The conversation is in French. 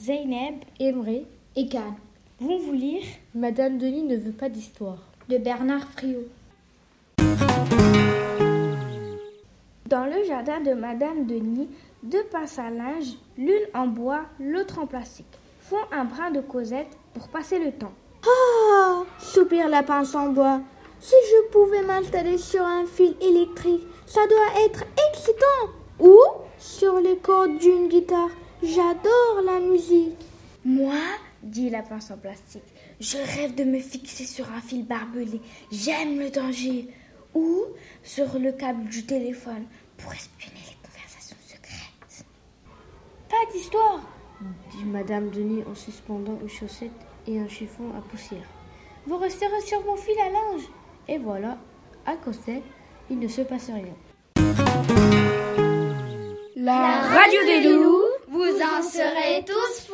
Zeynep, Emre et Cannes vont vous lire Madame Denis ne veut pas d'histoire de Bernard Friot. Dans le jardin de Madame Denis, deux pinces à linge, l'une en bois, l'autre en plastique, font un brin de Cosette pour passer le temps. Ah soupire la pince en bois. Si je pouvais m'installer sur un fil électrique, ça doit être excitant. Ou sur les cordes d'une guitare. J'adore la musique. Moi, dit la pince en plastique, je rêve de me fixer sur un fil barbelé. J'aime le danger. Ou sur le câble du téléphone pour espionner les conversations secrètes. Pas d'histoire, dit Madame Denis en suspendant une chaussette et un chiffon à poussière. Vous resterez sur mon fil à linge. Et voilà, à côté, il ne se passe rien. La radio des loups, vous en serez tous